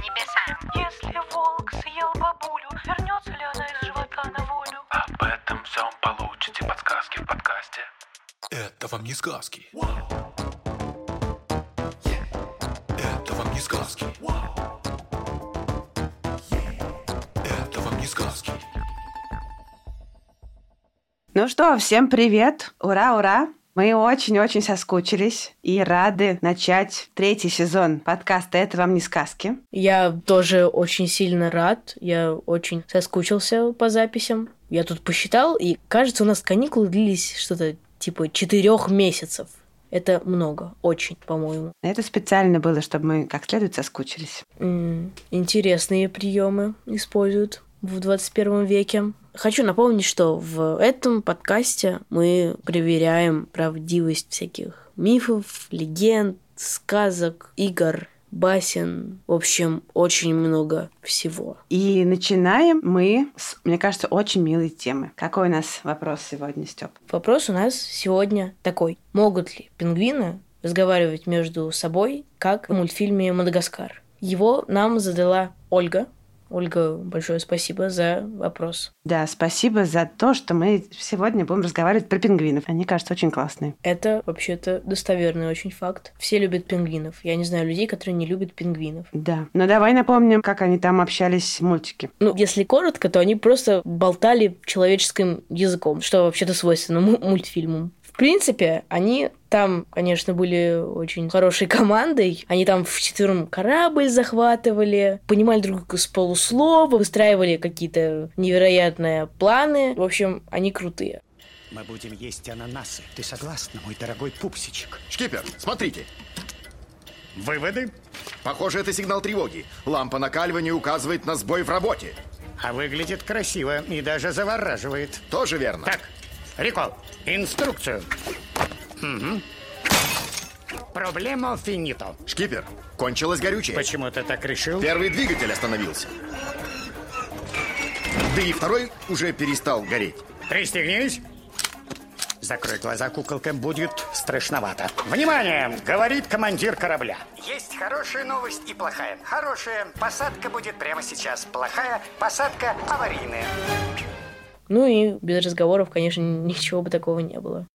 небесам. Если волк съел бабулю, вернется ли она из живота на волю? Об этом всем получите подсказки в подкасте. Это вам не сказки. Это вам не сказки. Это вам не сказки. Ну что, всем привет! Ура, ура! Мы очень-очень соскучились и рады начать третий сезон подкаста «Это вам не сказки». Я тоже очень сильно рад. Я очень соскучился по записям. Я тут посчитал, и кажется, у нас каникулы длились что-то типа четырех месяцев. Это много, очень, по-моему. Это специально было, чтобы мы как следует соскучились. М, Интересные приемы используют в 21 веке. Хочу напомнить, что в этом подкасте мы проверяем правдивость всяких мифов, легенд, сказок, игр, басен. В общем, очень много всего. И начинаем мы с, мне кажется, очень милой темы. Какой у нас вопрос сегодня, Степ? Вопрос у нас сегодня такой. Могут ли пингвины разговаривать между собой, как в мультфильме «Мадагаскар»? Его нам задала Ольга. Ольга, большое спасибо за вопрос. Да, спасибо за то, что мы сегодня будем разговаривать про пингвинов. Они, кажется, очень классные. Это вообще-то достоверный очень факт. Все любят пингвинов. Я не знаю людей, которые не любят пингвинов. Да. Но давай напомним, как они там общались в мультике. Ну, если коротко, то они просто болтали человеческим языком, что вообще-то свойственно му- мультфильмам. В принципе, они там, конечно, были очень хорошей командой. Они там вчетвером корабль захватывали, понимали друг друга с полуслова, выстраивали какие-то невероятные планы. В общем, они крутые. Мы будем есть ананасы. Ты согласна, мой дорогой пупсичек? Шкипер, смотрите. Выводы? Похоже, это сигнал тревоги. Лампа накаливания указывает на сбой в работе. А выглядит красиво и даже завораживает. Тоже верно. Так, Рикол, инструкцию. Мгм. Проблема финито. Шкипер, кончилось горючее. Почему ты так решил? Первый двигатель остановился. Да и второй уже перестал гореть. Пристегнись. Закрой глаза, куколка, будет страшновато. Внимание! Говорит командир корабля. Есть хорошая новость и плохая. Хорошая. Посадка будет прямо сейчас. Плохая. Посадка аварийная. Ну и без разговоров, конечно, ничего бы такого не было.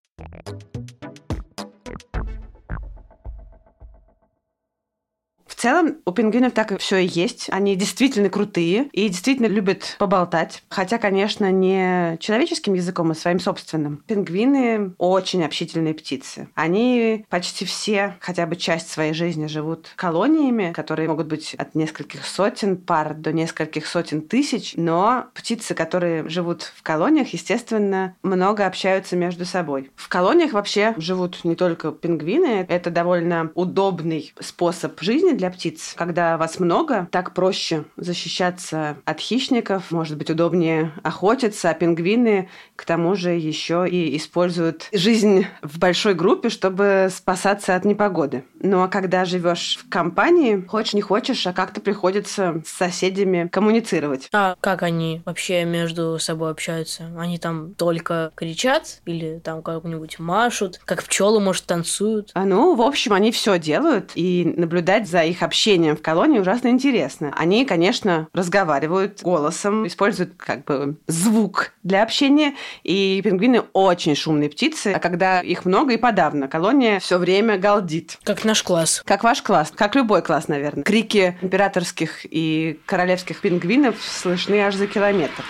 Целом, у пингвинов так все и есть. Они действительно крутые и действительно любят поболтать. Хотя, конечно, не человеческим языком, а своим собственным. Пингвины очень общительные птицы. Они почти все, хотя бы часть своей жизни живут колониями, которые могут быть от нескольких сотен пар до нескольких сотен тысяч. Но птицы, которые живут в колониях, естественно, много общаются между собой. В колониях вообще живут не только пингвины. Это довольно удобный способ жизни для птиц. Когда вас много, так проще защищаться от хищников, может быть, удобнее охотиться, а пингвины к тому же еще и используют жизнь в большой группе, чтобы спасаться от непогоды. Ну а когда живешь в компании, хочешь не хочешь, а как-то приходится с соседями коммуницировать. А как они вообще между собой общаются? Они там только кричат или там как-нибудь машут? Как пчелы, может, танцуют? А, Ну, в общем, они все делают, и наблюдать за их общением в колонии ужасно интересно. Они, конечно, разговаривают голосом, используют как бы звук для общения, и пингвины очень шумные птицы, а когда их много и подавно, колония все время галдит. Как наш класс. Как ваш класс, как любой класс, наверное. Крики императорских и королевских пингвинов слышны аж за километр.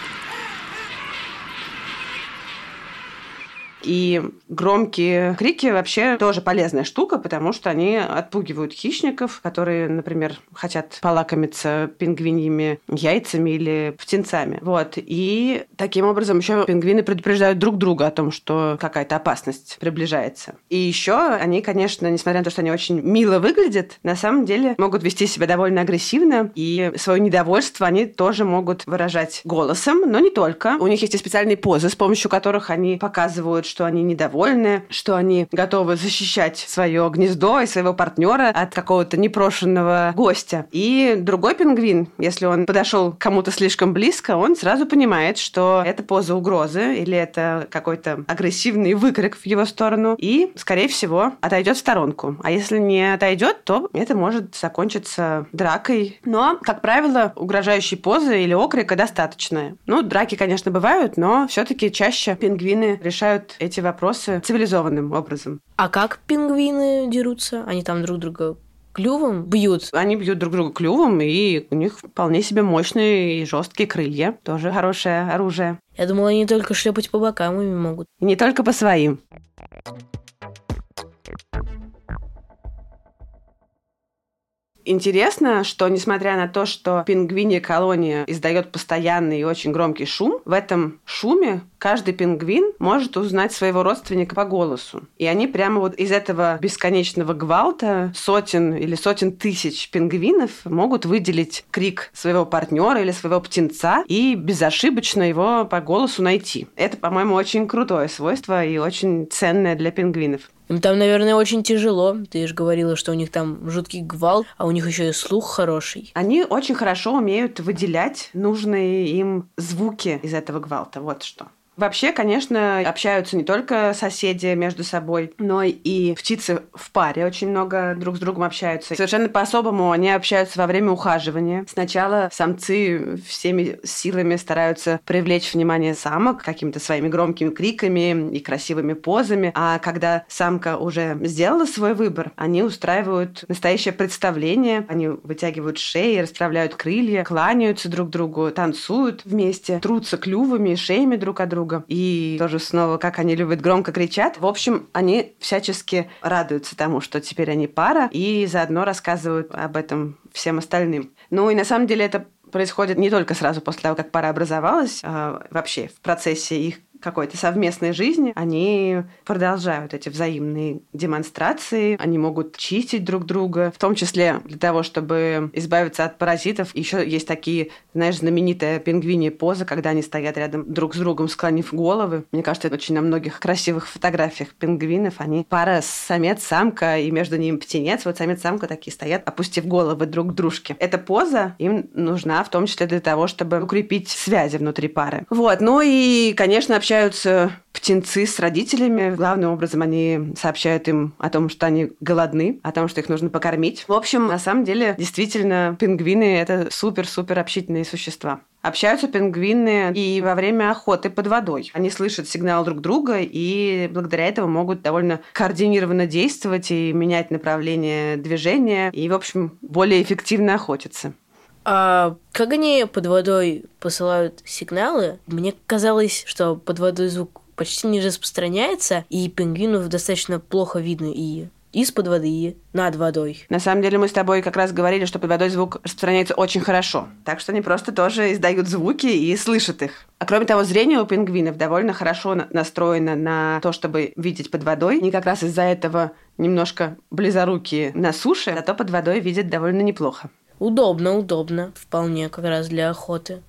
И громкие крики вообще тоже полезная штука, потому что они отпугивают хищников, которые, например, хотят полакомиться пингвиньими яйцами или птенцами. Вот. И таким образом еще пингвины предупреждают друг друга о том, что какая-то опасность приближается. И еще они, конечно, несмотря на то, что они очень мило выглядят, на самом деле могут вести себя довольно агрессивно, и свое недовольство они тоже могут выражать голосом, но не только. У них есть и специальные позы, с помощью которых они показывают, что они недовольны, что они готовы защищать свое гнездо и своего партнера от какого-то непрошенного гостя. И другой пингвин, если он подошел к кому-то слишком близко, он сразу понимает, что это поза угрозы или это какой-то агрессивный выкрик в его сторону и, скорее всего, отойдет в сторонку. А если не отойдет, то это может закончиться дракой. Но, как правило, угрожающей позы или окрика достаточно. Ну, драки, конечно, бывают, но все-таки чаще пингвины решают эти вопросы цивилизованным образом. А как пингвины дерутся? Они там друг друга клювом бьют. Они бьют друг друга клювом, и у них вполне себе мощные и жесткие крылья. Тоже хорошее оружие. Я думала, они только шлепать по бокам ими могут. И не только по своим. Интересно, что несмотря на то, что пингвинья колония издает постоянный и очень громкий шум, в этом шуме каждый пингвин может узнать своего родственника по голосу. И они прямо вот из этого бесконечного гвалта сотен или сотен тысяч пингвинов могут выделить крик своего партнера или своего птенца и безошибочно его по голосу найти. Это, по-моему, очень крутое свойство и очень ценное для пингвинов. Им там, наверное, очень тяжело. Ты же говорила, что у них там жуткий гвалт, а у них еще и слух хороший. Они очень хорошо умеют выделять нужные им звуки из этого гвалта. Вот что. Вообще, конечно, общаются не только соседи между собой, но и птицы в паре очень много друг с другом общаются. Совершенно по-особому они общаются во время ухаживания. Сначала самцы всеми силами стараются привлечь внимание самок какими-то своими громкими криками и красивыми позами, а когда самка уже сделала свой выбор, они устраивают настоящее представление, они вытягивают шеи, расправляют крылья, кланяются друг другу, танцуют вместе, трутся клювами и шеями друг от друга друга. И тоже снова, как они любят громко кричат. В общем, они всячески радуются тому, что теперь они пара, и заодно рассказывают об этом всем остальным. Ну и на самом деле это происходит не только сразу после того, как пара образовалась, а вообще в процессе их какой-то совместной жизни, они продолжают эти взаимные демонстрации, они могут чистить друг друга, в том числе для того, чтобы избавиться от паразитов. Еще есть такие, знаешь, знаменитая пингвинья поза, когда они стоят рядом друг с другом, склонив головы. Мне кажется, это очень на многих красивых фотографиях пингвинов. Они пара самец-самка, и между ними птенец. Вот самец-самка такие стоят, опустив головы друг к дружке. Эта поза им нужна в том числе для того, чтобы укрепить связи внутри пары. Вот. Ну и, конечно, общаться общаются птенцы с родителями. Главным образом они сообщают им о том, что они голодны, о том, что их нужно покормить. В общем, на самом деле, действительно, пингвины — это супер-супер общительные существа. Общаются пингвины и во время охоты под водой. Они слышат сигнал друг друга и благодаря этому могут довольно координированно действовать и менять направление движения и, в общем, более эффективно охотиться. А как они под водой посылают сигналы? Мне казалось, что под водой звук почти не распространяется, и пингвинов достаточно плохо видно и из-под воды и над водой. На самом деле мы с тобой как раз говорили, что под водой звук распространяется очень хорошо. Так что они просто тоже издают звуки и слышат их. А кроме того, зрение у пингвинов довольно хорошо настроено на то, чтобы видеть под водой. Они как раз из-за этого немножко близорукие на суше, зато под водой видят довольно неплохо. Удобно, удобно. Вполне как раз для охоты.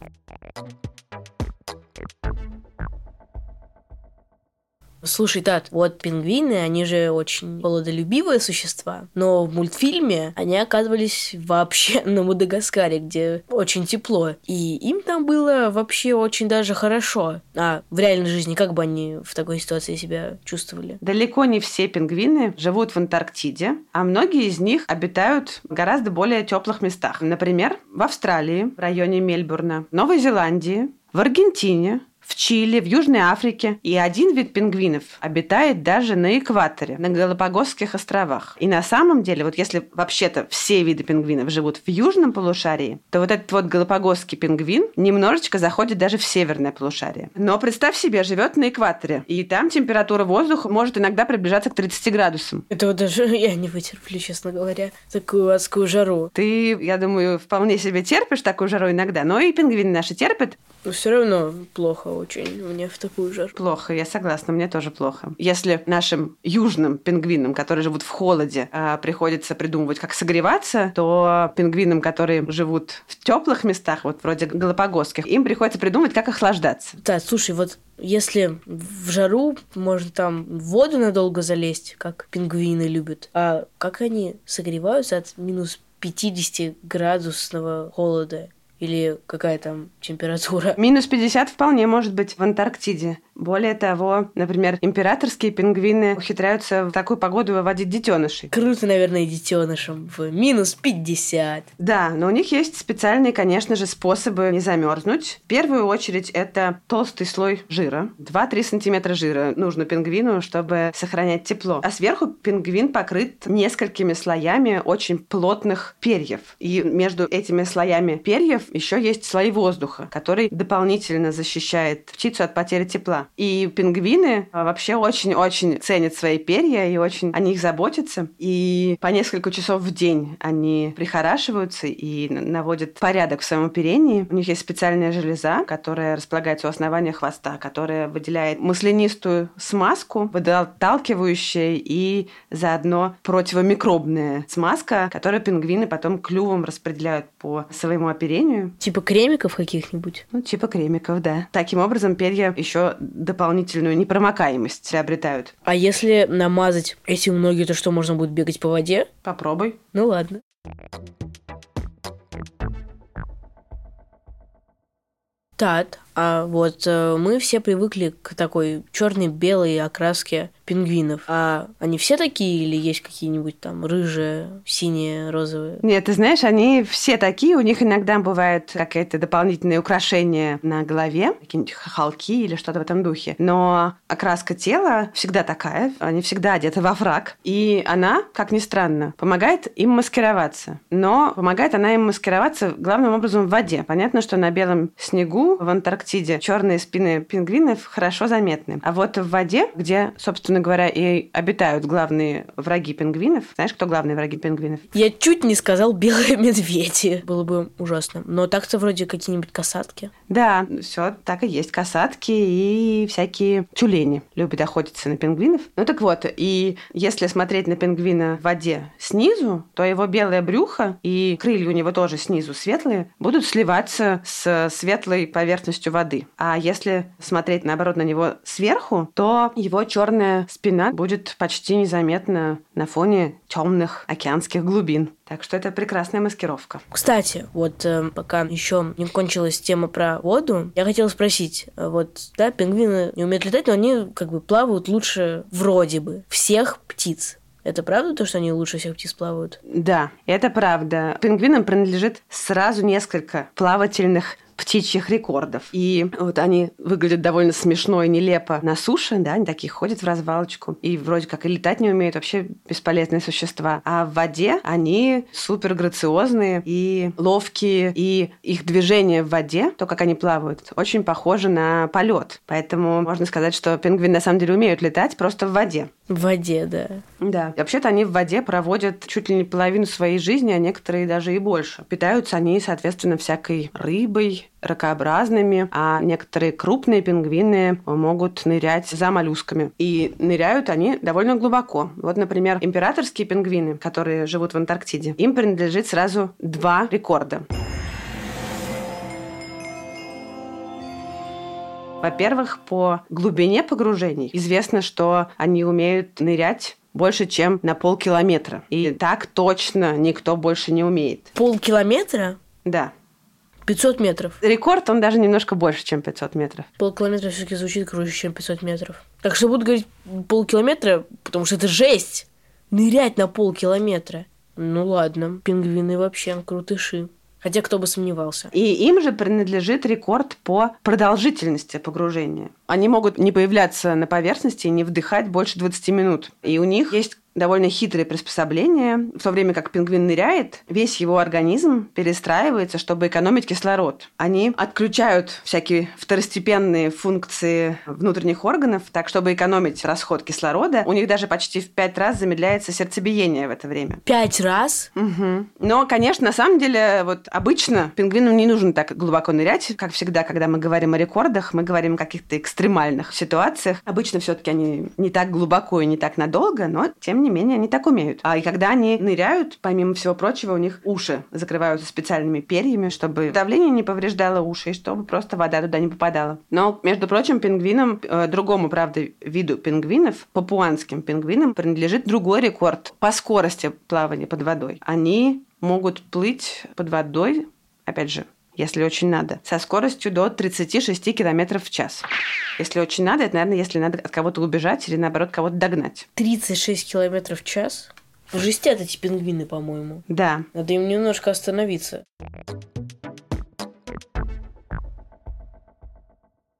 Слушай, Тат, вот пингвины, они же очень холодолюбивые существа, но в мультфильме они оказывались вообще на Мадагаскаре, где очень тепло, и им там было вообще очень даже хорошо. А в реальной жизни как бы они в такой ситуации себя чувствовали? Далеко не все пингвины живут в Антарктиде, а многие из них обитают в гораздо более теплых местах. Например, в Австралии, в районе Мельбурна, Новой Зеландии, в Аргентине, в Чили, в Южной Африке. И один вид пингвинов обитает даже на экваторе, на Галапагосских островах. И на самом деле, вот если вообще-то все виды пингвинов живут в южном полушарии, то вот этот вот галапагосский пингвин немножечко заходит даже в северное полушарие. Но представь себе, живет на экваторе, и там температура воздуха может иногда приближаться к 30 градусам. Это вот даже я не вытерплю, честно говоря, такую адскую жару. Ты, я думаю, вполне себе терпишь такую жару иногда, но и пингвины наши терпят. Но все равно плохо очень мне в такую жару. Плохо, я согласна, мне тоже плохо. Если нашим южным пингвинам, которые живут в холоде, а, приходится придумывать, как согреваться, то пингвинам, которые живут в теплых местах, вот вроде Галапагосских, им приходится придумывать, как охлаждаться. Да, слушай, вот если в жару можно там в воду надолго залезть, как пингвины любят, а как они согреваются от минус 50 градусного холода? Или какая там температура? Минус 50 вполне может быть в Антарктиде. Более того, например, императорские пингвины ухитряются в такую погоду выводить детенышей. Круто, наверное, детенышам в минус 50. Да, но у них есть специальные, конечно же, способы не замерзнуть. В первую очередь это толстый слой жира. 2-3 сантиметра жира нужно пингвину, чтобы сохранять тепло. А сверху пингвин покрыт несколькими слоями очень плотных перьев. И между этими слоями перьев еще есть слои воздуха, который дополнительно защищает птицу от потери тепла. И пингвины а, вообще очень-очень ценят свои перья и очень о них заботятся. И по несколько часов в день они прихорашиваются и наводят порядок в своем оперении. У них есть специальная железа, которая располагается у основания хвоста, которая выделяет маслянистую смазку, водоотталкивающая и заодно противомикробная смазка, которую пингвины потом клювом распределяют по своему оперению. Типа кремиков каких-нибудь? Ну, типа кремиков, да. Таким образом, перья еще дополнительную непромокаемость приобретают. А если намазать эти многие, то что, можно будет бегать по воде? Попробуй. Ну ладно. Так, а вот э, мы все привыкли к такой черной белой окраске пингвинов. А они все такие или есть какие-нибудь там рыжие, синие, розовые? Нет, ты знаешь, они все такие. У них иногда бывают какие-то дополнительные украшения на голове, какие-нибудь хохолки или что-то в этом духе. Но окраска тела всегда такая. Они всегда одеты во фраг. И она, как ни странно, помогает им маскироваться. Но помогает она им маскироваться главным образом в воде. Понятно, что на белом снегу в Антарктиде черные спины пингвинов хорошо заметны. А вот в воде, где, собственно, собственно говоря, и обитают главные враги пингвинов. Знаешь, кто главные враги пингвинов? Я чуть не сказал белые медведи. Было бы ужасно. Но так-то вроде какие-нибудь касатки. Да, все так и есть. Касатки и всякие тюлени любят охотиться на пингвинов. Ну так вот, и если смотреть на пингвина в воде снизу, то его белое брюхо и крылья у него тоже снизу светлые будут сливаться с светлой поверхностью воды. А если смотреть, наоборот, на него сверху, то его черная спина будет почти незаметна на фоне темных океанских глубин. Так что это прекрасная маскировка. Кстати, вот э, пока еще не кончилась тема про воду, я хотела спросить, э, вот, да, пингвины не умеют летать, но они как бы плавают лучше вроде бы всех птиц. Это правда то, что они лучше всех птиц плавают? Да, это правда. Пингвинам принадлежит сразу несколько плавательных птичьих рекордов. И вот они выглядят довольно смешно и нелепо на суше, да, они такие ходят в развалочку, и вроде как и летать не умеют, вообще бесполезные существа. А в воде они супер грациозные и ловкие, и их движение в воде, то, как они плавают, очень похоже на полет. Поэтому можно сказать, что пингвины на самом деле умеют летать просто в воде. В воде, да. Да. Вообще-то они в воде проводят чуть ли не половину своей жизни, а некоторые даже и больше. Питаются они, соответственно, всякой рыбой, ракообразными, а некоторые крупные пингвины могут нырять за моллюсками. И ныряют они довольно глубоко. Вот, например, императорские пингвины, которые живут в Антарктиде, им принадлежит сразу два рекорда. Во-первых, по глубине погружений известно, что они умеют нырять больше, чем на полкилометра. И так точно никто больше не умеет. Полкилометра? Да. 500 метров. Рекорд, он даже немножко больше, чем 500 метров. Полкилометра все-таки звучит круче, чем 500 метров. Так что буду говорить полкилометра, потому что это жесть. Нырять на полкилометра. Ну ладно, пингвины вообще крутыши. Хотя кто бы сомневался. И им же принадлежит рекорд по продолжительности погружения. Они могут не появляться на поверхности и не вдыхать больше 20 минут. И у них есть довольно хитрые приспособления. В то время как пингвин ныряет, весь его организм перестраивается, чтобы экономить кислород. Они отключают всякие второстепенные функции внутренних органов, так, чтобы экономить расход кислорода. У них даже почти в пять раз замедляется сердцебиение в это время. Пять раз? Угу. Но, конечно, на самом деле, вот обычно пингвинам не нужно так глубоко нырять, как всегда, когда мы говорим о рекордах, мы говорим о каких-то экстремальных ситуациях. Обычно все-таки они не так глубоко и не так надолго, но тем не не менее они так умеют. А и когда они ныряют, помимо всего прочего, у них уши закрываются специальными перьями, чтобы давление не повреждало уши, и чтобы просто вода туда не попадала. Но, между прочим, пингвинам, э, другому, правда, виду пингвинов, папуанским пингвинам, принадлежит другой рекорд по скорости плавания под водой. Они могут плыть под водой, опять же, если очень надо, со скоростью до 36 км в час. Если очень надо, это, наверное, если надо от кого-то убежать или, наоборот, кого-то догнать. 36 километров в час? Жестят эти пингвины, по-моему. Да. Надо им немножко остановиться.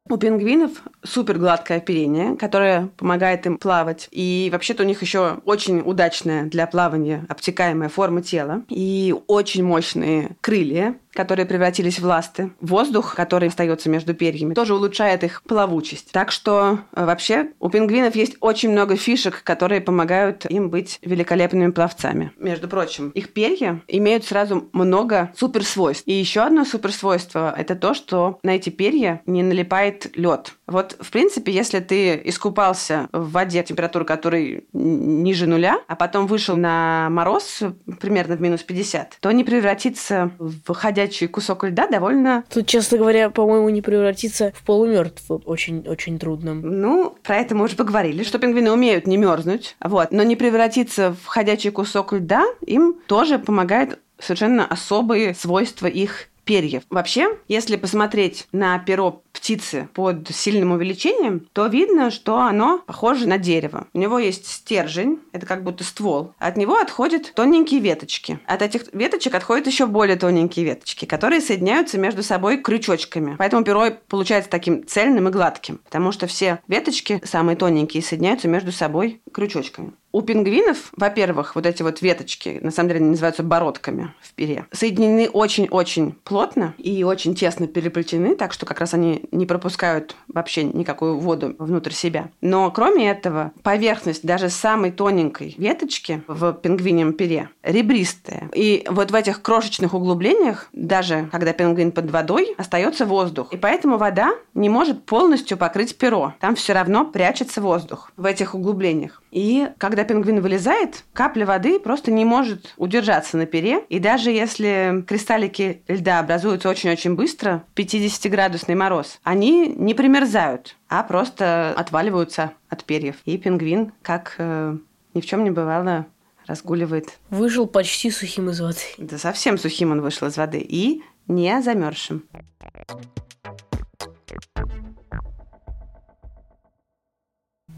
У пингвинов супер гладкое оперение, которое помогает им плавать. И вообще-то у них еще очень удачная для плавания обтекаемая форма тела и очень мощные крылья, которые превратились в ласты. Воздух, который остается между перьями, тоже улучшает их плавучесть. Так что э, вообще у пингвинов есть очень много фишек, которые помогают им быть великолепными пловцами. Между прочим, их перья имеют сразу много суперсвойств. И еще одно суперсвойство – это то, что на эти перья не налипает лед. Вот, в принципе, если ты искупался в воде, температура которой ниже нуля, а потом вышел на мороз примерно в минус 50, то не превратиться в ходячий кусок льда довольно... Тут, честно говоря, по-моему, не превратиться в полумертв очень-очень трудно. Ну, про это мы уже поговорили, что пингвины умеют не мерзнуть, вот, но не превратиться в ходячий кусок льда им тоже помогает совершенно особые свойства их перьев. Вообще, если посмотреть на перо птицы под сильным увеличением, то видно, что оно похоже на дерево. У него есть стержень, это как будто ствол. От него отходят тоненькие веточки. От этих веточек отходят еще более тоненькие веточки, которые соединяются между собой крючочками. Поэтому перо получается таким цельным и гладким, потому что все веточки, самые тоненькие, соединяются между собой крючочками. У пингвинов, во-первых, вот эти вот веточки, на самом деле они называются бородками в пере, соединены очень-очень плотно и очень тесно переплетены, так что как раз они не пропускают вообще никакую воду внутрь себя. Но кроме этого, поверхность даже самой тоненькой веточки в пингвинем пере ребристая. И вот в этих крошечных углублениях, даже когда пингвин под водой, остается воздух. И поэтому вода не может полностью покрыть перо. Там все равно прячется воздух в этих углублениях. И когда пингвин вылезает, капля воды просто не может удержаться на пере. И даже если кристаллики льда образуются очень-очень быстро, 50-градусный мороз, они не примерзают, а просто отваливаются от перьев. И пингвин, как э, ни в чем не бывало, разгуливает. Вышел почти сухим из воды. Да совсем сухим он вышел из воды. И не замерзшим.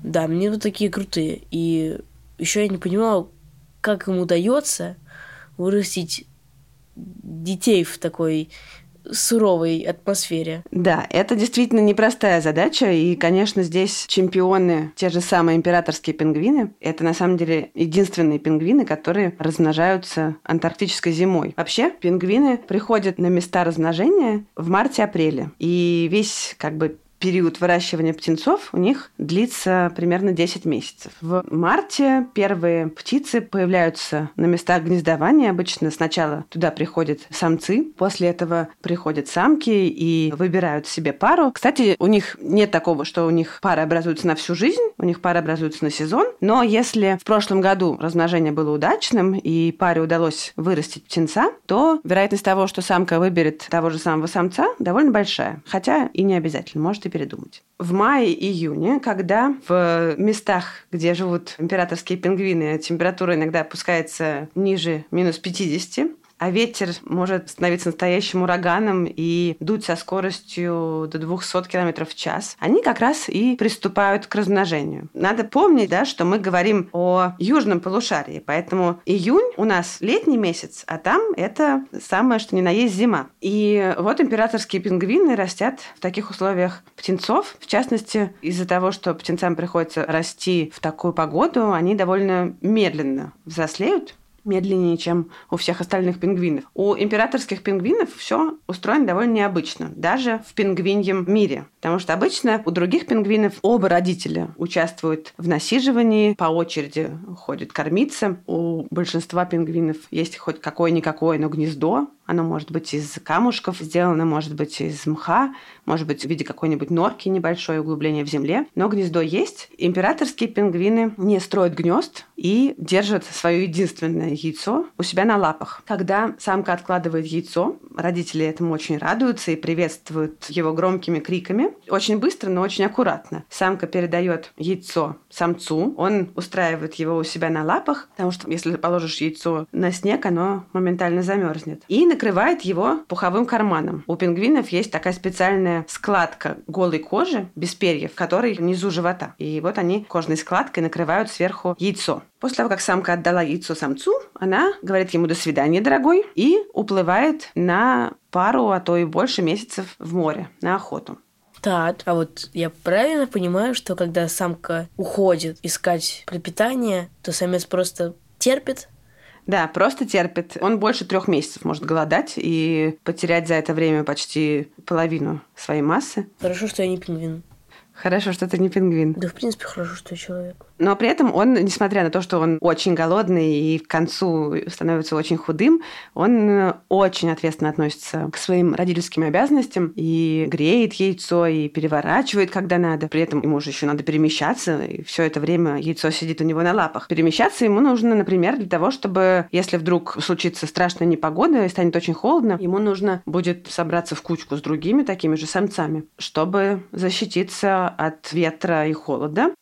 Да, мне вот такие крутые. И еще я не понимала, как им удается вырастить детей в такой суровой атмосфере. Да, это действительно непростая задача, и, конечно, здесь чемпионы, те же самые императорские пингвины, это на самом деле единственные пингвины, которые размножаются антарктической зимой. Вообще, пингвины приходят на места размножения в марте-апреле, и весь как бы период выращивания птенцов у них длится примерно 10 месяцев. В марте первые птицы появляются на местах гнездования. Обычно сначала туда приходят самцы, после этого приходят самки и выбирают себе пару. Кстати, у них нет такого, что у них пара образуется на всю жизнь, у них пара образуется на сезон. Но если в прошлом году размножение было удачным и паре удалось вырастить птенца, то вероятность того, что самка выберет того же самого самца, довольно большая. Хотя и не обязательно. Может и передумать. В мае-июне, когда в местах, где живут императорские пингвины, температура иногда опускается ниже минус 50, а ветер может становиться настоящим ураганом и дуть со скоростью до 200 км в час, они как раз и приступают к размножению. Надо помнить, да, что мы говорим о южном полушарии, поэтому июнь у нас летний месяц, а там это самое, что ни на есть зима. И вот императорские пингвины растят в таких условиях птенцов, в частности, из-за того, что птенцам приходится расти в такую погоду, они довольно медленно взрослеют, медленнее, чем у всех остальных пингвинов. У императорских пингвинов все устроено довольно необычно, даже в пингвиньем мире. Потому что обычно у других пингвинов оба родителя участвуют в насиживании, по очереди ходят кормиться. У большинства пингвинов есть хоть какое-никакое, но гнездо, оно может быть из камушков сделано, может быть из мха, может быть в виде какой-нибудь норки небольшое углубление в земле. Но гнездо есть. Императорские пингвины не строят гнезд и держат свое единственное яйцо у себя на лапах. Когда самка откладывает яйцо, родители этому очень радуются и приветствуют его громкими криками. Очень быстро, но очень аккуратно. Самка передает яйцо самцу, он устраивает его у себя на лапах, потому что если положишь яйцо на снег, оно моментально замерзнет. И накрывает его пуховым карманом. У пингвинов есть такая специальная складка голой кожи без перьев, которой внизу живота. И вот они кожной складкой накрывают сверху яйцо. После того, как самка отдала яйцо самцу, она говорит ему «до свидания, дорогой», и уплывает на пару, а то и больше месяцев в море на охоту. Так, а вот я правильно понимаю, что когда самка уходит искать пропитание, то самец просто терпит, да, просто терпит. Он больше трех месяцев может голодать и потерять за это время почти половину своей массы. Хорошо, что я не пингвин. Хорошо, что ты не пингвин. Да, в принципе, хорошо, что я человек. Но при этом он, несмотря на то, что он очень голодный и к концу становится очень худым, он очень ответственно относится к своим родительским обязанностям и греет яйцо, и переворачивает, когда надо. При этом ему же еще надо перемещаться, и все это время яйцо сидит у него на лапах. Перемещаться ему нужно, например, для того, чтобы, если вдруг случится страшная непогода и станет очень холодно, ему нужно будет собраться в кучку с другими такими же самцами, чтобы защититься от ветра и холода.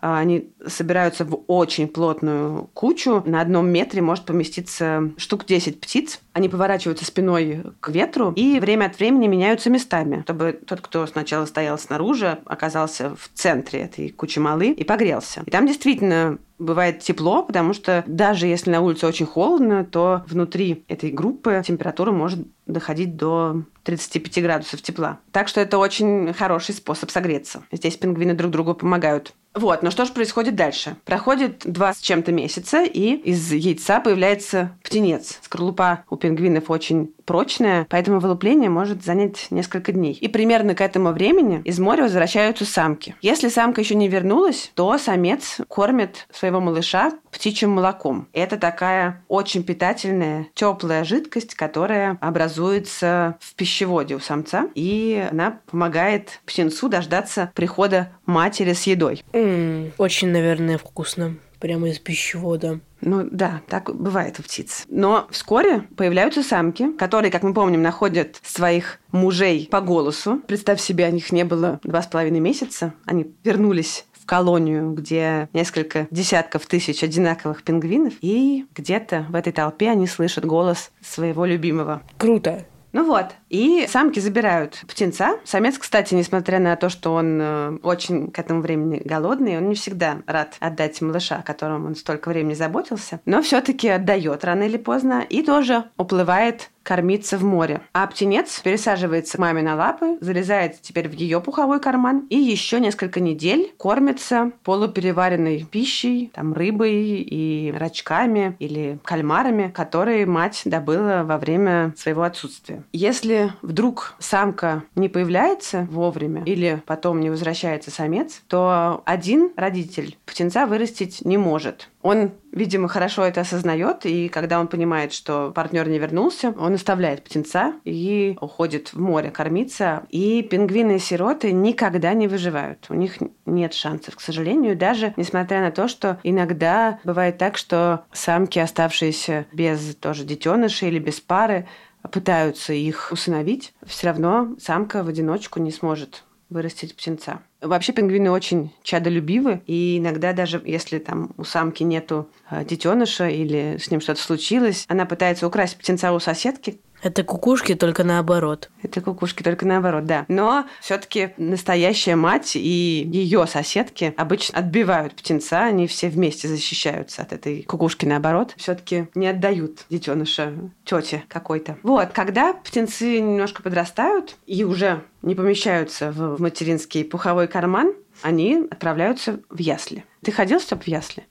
А, они собираются в очень плотную кучу. На одном метре может поместиться штук 10 птиц. Они поворачиваются спиной к ветру и время от времени меняются местами, чтобы тот, кто сначала стоял снаружи, оказался в центре этой кучи малы и погрелся. И там действительно бывает тепло, потому что даже если на улице очень холодно, то внутри этой группы температура может доходить до 35 градусов тепла. Так что это очень хороший способ согреться. Здесь пингвины друг другу помогают. Вот, но что же происходит дальше? Проходит два с чем-то месяца, и из яйца появляется птенец. Скорлупа у пингвинов очень прочная, поэтому вылупление может занять несколько дней. И примерно к этому времени из моря возвращаются самки. Если самка еще не вернулась, то самец кормит своего малыша птичьим молоком. Это такая очень питательная, теплая жидкость, которая образуется в пищеводе у самца, и она помогает птенцу дождаться прихода матери с едой. М, очень, наверное, вкусно. Прямо из пищевода. Ну да, так бывает у птиц. Но вскоре появляются самки, которые, как мы помним, находят своих мужей по голосу. Представь себе, о них не было два с половиной месяца. Они вернулись в колонию, где несколько десятков тысяч одинаковых пингвинов, и где-то в этой толпе они слышат голос своего любимого. Круто. Ну вот, и самки забирают птенца. Самец, кстати, несмотря на то, что он э, очень к этому времени голодный, он не всегда рад отдать малыша, о котором он столько времени заботился, но все-таки отдает рано или поздно и тоже уплывает кормиться в море. А птенец пересаживается к маме на лапы, залезает теперь в ее пуховой карман и еще несколько недель кормится полупереваренной пищей, там рыбой и рачками или кальмарами, которые мать добыла во время своего отсутствия. Если вдруг самка не появляется вовремя или потом не возвращается самец, то один родитель птенца вырастить не может. Он, видимо, хорошо это осознает, и когда он понимает, что партнер не вернулся, он оставляет птенца и уходит в море кормиться. И пингвины-сироты никогда не выживают. У них нет шансов, к сожалению, даже несмотря на то, что иногда бывает так, что самки, оставшиеся без тоже детенышей или без пары, пытаются их усыновить, все равно самка в одиночку не сможет вырастить птенца. Вообще пингвины очень чадолюбивы, и иногда даже если там у самки нету э, детеныша или с ним что-то случилось, она пытается украсть птенца у соседки, Это кукушки только наоборот. это кукушки только наоборот, да. Но все-таки настоящая мать и ее соседки обычно отбивают птенца, они все вместе защищаются от этой кукушки наоборот. Все-таки не отдают детеныша тете какой-то. Вот, когда птенцы немножко подрастают и уже не помещаются в материнский пуховой карман, они отправляются в ясли. Ты ходил, Степ, в ясли?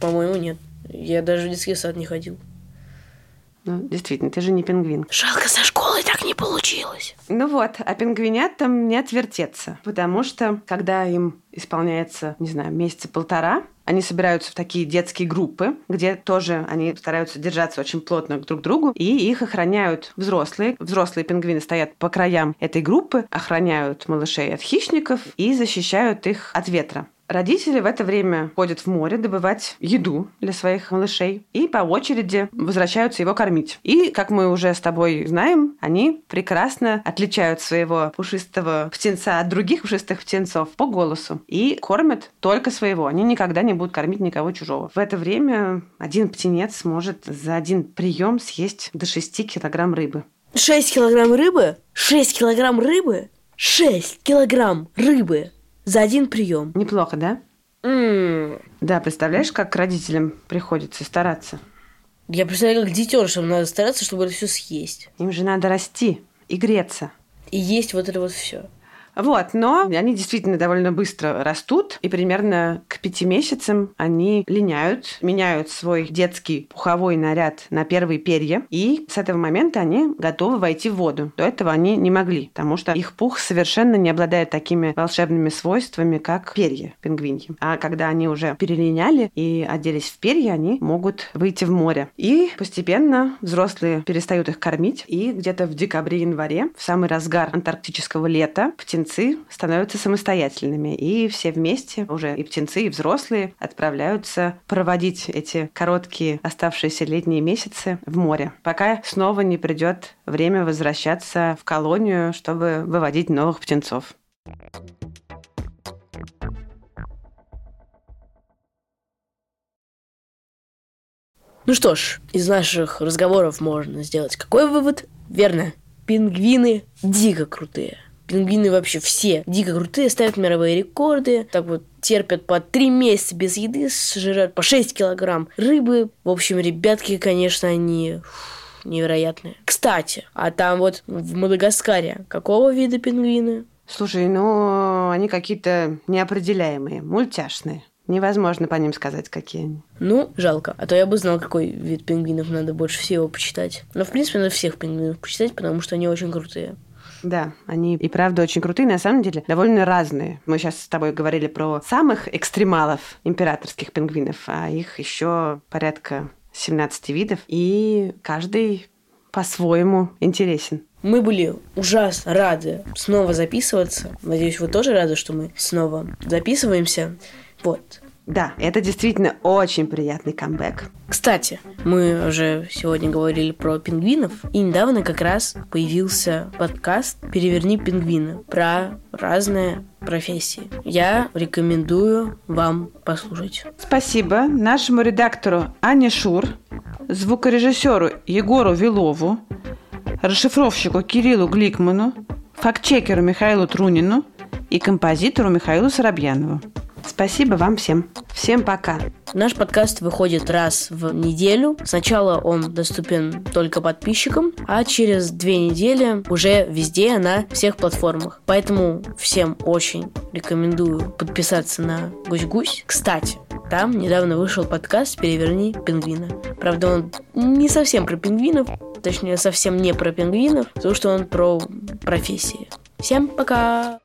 По-моему, нет. Я даже в детский сад не ходил. Ну, действительно, ты же не пингвин. Жалко, со школы так не получилось. Ну вот, а пингвинятам не отвертеться, потому что, когда им исполняется, не знаю, месяца полтора, они собираются в такие детские группы, где тоже они стараются держаться очень плотно друг к другу, и их охраняют взрослые. Взрослые пингвины стоят по краям этой группы, охраняют малышей от хищников и защищают их от ветра. Родители в это время ходят в море добывать еду для своих малышей и по очереди возвращаются его кормить. И, как мы уже с тобой знаем, они прекрасно отличают своего пушистого птенца от других пушистых птенцов по голосу и кормят только своего. Они никогда не будут кормить никого чужого. В это время один птенец может за один прием съесть до 6 килограмм рыбы. 6 килограмм рыбы? 6 килограмм рыбы? 6 килограмм рыбы за один прием. Неплохо, да? М, Да, представляешь, как родителям приходится стараться? Я представляю, как детенышам надо стараться, чтобы это все съесть. Им же надо расти и греться. И есть вот это вот все. Вот, но они действительно довольно быстро растут, и примерно к пяти месяцам они линяют, меняют свой детский пуховой наряд на первые перья, и с этого момента они готовы войти в воду. До этого они не могли, потому что их пух совершенно не обладает такими волшебными свойствами, как перья пингвиньи. А когда они уже перелиняли и оделись в перья, они могут выйти в море. И постепенно взрослые перестают их кормить, и где-то в декабре-январе, в самый разгар антарктического лета, птенцы становятся самостоятельными, и все вместе, уже и птенцы, и взрослые, отправляются проводить эти короткие оставшиеся летние месяцы в море, пока снова не придет время возвращаться в колонию, чтобы выводить новых птенцов. Ну что ж, из наших разговоров можно сделать какой вывод? Верно, пингвины дико крутые. Пингвины вообще все дико крутые, ставят мировые рекорды, так вот терпят по три месяца без еды, сжирают по 6 килограмм рыбы. В общем, ребятки, конечно, они фу, невероятные. Кстати, а там вот в Мадагаскаре какого вида пингвины? Слушай, ну, они какие-то неопределяемые, мультяшные. Невозможно по ним сказать, какие они. Ну, жалко. А то я бы знал, какой вид пингвинов надо больше всего почитать. Но, в принципе, надо всех пингвинов почитать, потому что они очень крутые. Да, они и правда очень крутые, на самом деле довольно разные. Мы сейчас с тобой говорили про самых экстремалов императорских пингвинов, а их еще порядка 17 видов, и каждый по-своему интересен. Мы были ужасно рады снова записываться. Надеюсь, вы тоже рады, что мы снова записываемся. Вот. Да, это действительно очень приятный камбэк. Кстати, мы уже сегодня говорили про пингвинов, и недавно как раз появился подкаст «Переверни пингвина» про разные профессии. Я рекомендую вам послушать. Спасибо нашему редактору Ане Шур, звукорежиссеру Егору Вилову, расшифровщику Кириллу Гликману, фактчекеру Михаилу Трунину и композитору Михаилу Соробьянову. Спасибо вам всем. Всем пока. Наш подкаст выходит раз в неделю. Сначала он доступен только подписчикам, а через две недели уже везде на всех платформах. Поэтому всем очень рекомендую подписаться на Гусь-Гусь. Кстати, там недавно вышел подкаст «Переверни пингвина». Правда, он не совсем про пингвинов, точнее, совсем не про пингвинов, потому что он про профессии. Всем пока!